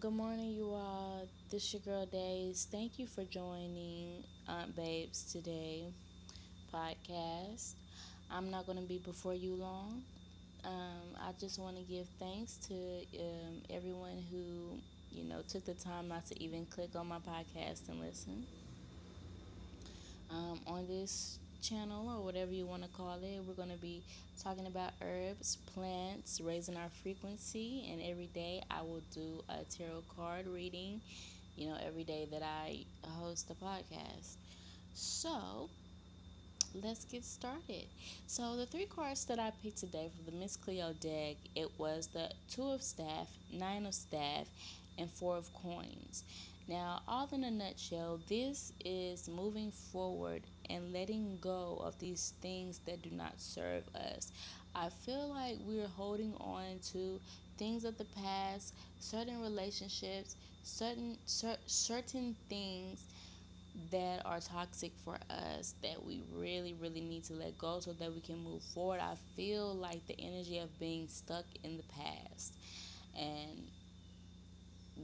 Good morning, you all. This your girl Days. Thank you for joining Aunt Babes today podcast. I'm not going to be before you long. Um, I just want to give thanks to um, everyone who you know took the time not to even click on my podcast and listen. Um, on this channel or whatever you want to call it, we're going to be talking about herbs, plants, raising our frequency, and every day I will do a tarot card reading. You know, every day that I host a podcast. So, let's get started. So the three cards that I picked today for the Miss Cleo deck, it was the Two of Staff, Nine of Staff, and Four of Coins. Now, all in a nutshell, this is moving forward and letting go of these things that do not serve us. I feel like we're holding on to things of the past, certain relationships, certain cer- certain things that are toxic for us that we really really need to let go so that we can move forward i feel like the energy of being stuck in the past and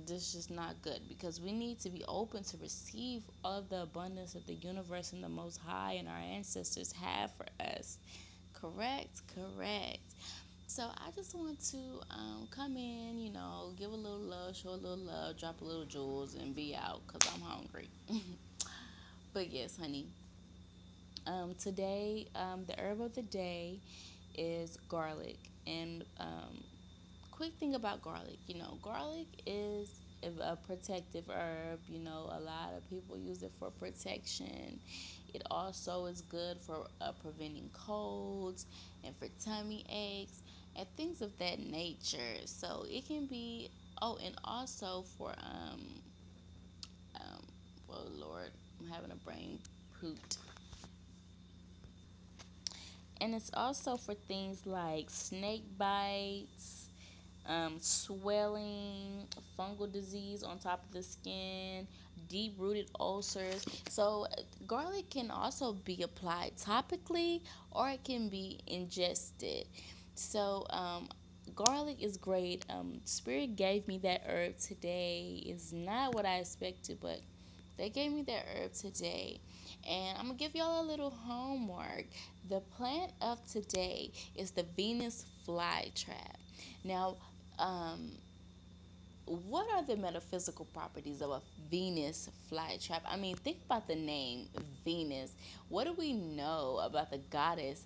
this is not good because we need to be open to receive all of the abundance that the universe and the most high and our ancestors have for us. Correct correct. So i just want to um, come in you know give a little love show a little love drop a little jewels and be out because i'm hungry. But yes honey. Um, today, um, the herb of the day is garlic. And um, quick thing about garlic, you know, garlic is a protective herb. You know, a lot of people use it for protection. It also is good for uh, preventing colds and for tummy aches and things of that nature. So it can be. Oh, and also for um um. Oh Lord, I'm having a brain poot and it's also for things like snake bites, um, swelling, fungal disease on top of the skin, deep rooted ulcers. So, garlic can also be applied topically or it can be ingested. So, um, garlic is great. Um, Spirit gave me that herb today. It's not what I expected, but they gave me that herb today. And I'm to give y'all a little homework. The plant of today is the Venus flytrap. Now, um, what are the metaphysical properties of a Venus flytrap? I mean, think about the name Venus. What do we know about the goddess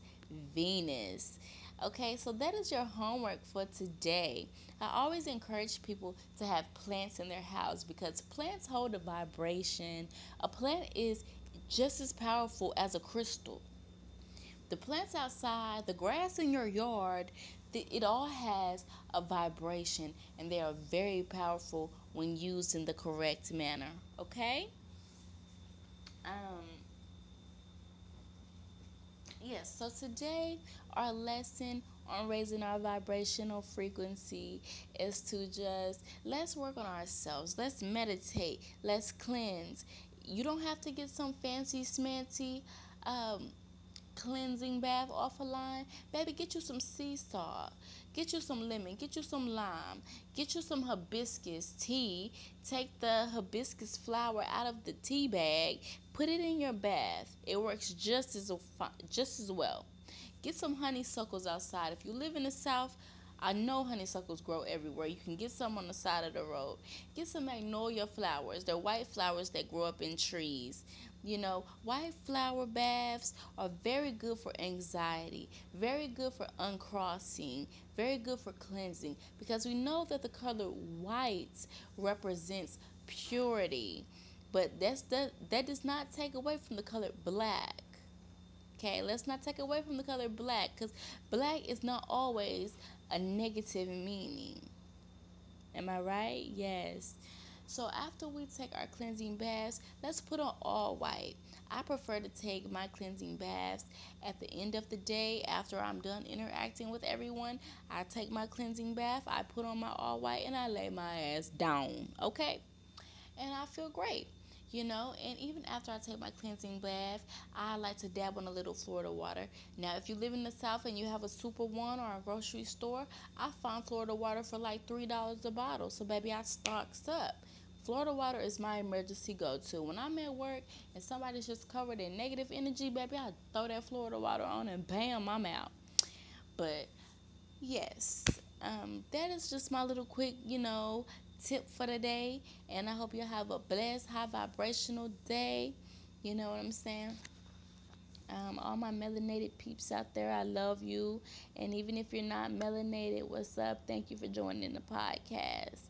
Venus? Okay, so that is your homework for today. I always encourage people to have plants in their house because plants hold a vibration. A plant is just as powerful as a crystal the plants outside, the grass in your yard, it all has a vibration and they are very powerful when used in the correct manner. Okay? Um, yes, so today our lesson on raising our vibrational frequency is to just let's work on ourselves. Let's meditate. Let's cleanse. You don't have to get some fancy smancy um, cleansing bath off a line, baby, get you some sea salt, get you some lemon, get you some lime, get you some hibiscus tea. Take the hibiscus flower out of the tea bag, put it in your bath. It works just as just as well. Get some honeysuckles outside. If you live in the south, I know honeysuckles grow everywhere. You can get some on the side of the road. Get some magnolia flowers. They're white flowers that grow up in trees. You know, white flower baths are very good for anxiety, very good for uncrossing, very good for cleansing because we know that the color white represents purity. But that's that that does not take away from the color black. Okay, let's not take away from the color black because black is not always a negative meaning. Am I right? Yes. So after we take our cleansing baths, let's put on all white. I prefer to take my cleansing baths at the end of the day after I'm done interacting with everyone. I take my cleansing bath, I put on my all white, and I lay my ass down. Okay? And I feel great. You know. And even after I take my cleansing bath, I like to dab on a little Florida water. Now, if you live in the South and you have a Super One or a grocery store, I find Florida water for like three dollars a bottle. So baby, I stocks up. Florida water is my emergency go-to. When I'm at work and somebody's just covered in negative energy, baby, I throw that Florida water on and bam, I'm out. But yes, um, that is just my little quick, you know, tip for the day. And I hope you have a blessed, high vibrational day. You know what I'm saying? Um, all my melanated peeps out there, I love you. And even if you're not melanated, what's up? Thank you for joining the podcast.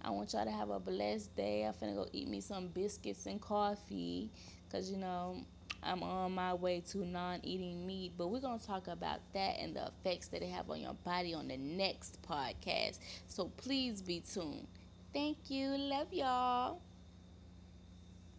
I want y'all to have a blessed day. I'm finna go eat me some biscuits and coffee because, you know, I'm on my way to non eating meat. But we're going to talk about that and the effects that it have on your body on the next podcast. So please be tuned. Thank you. Love y'all.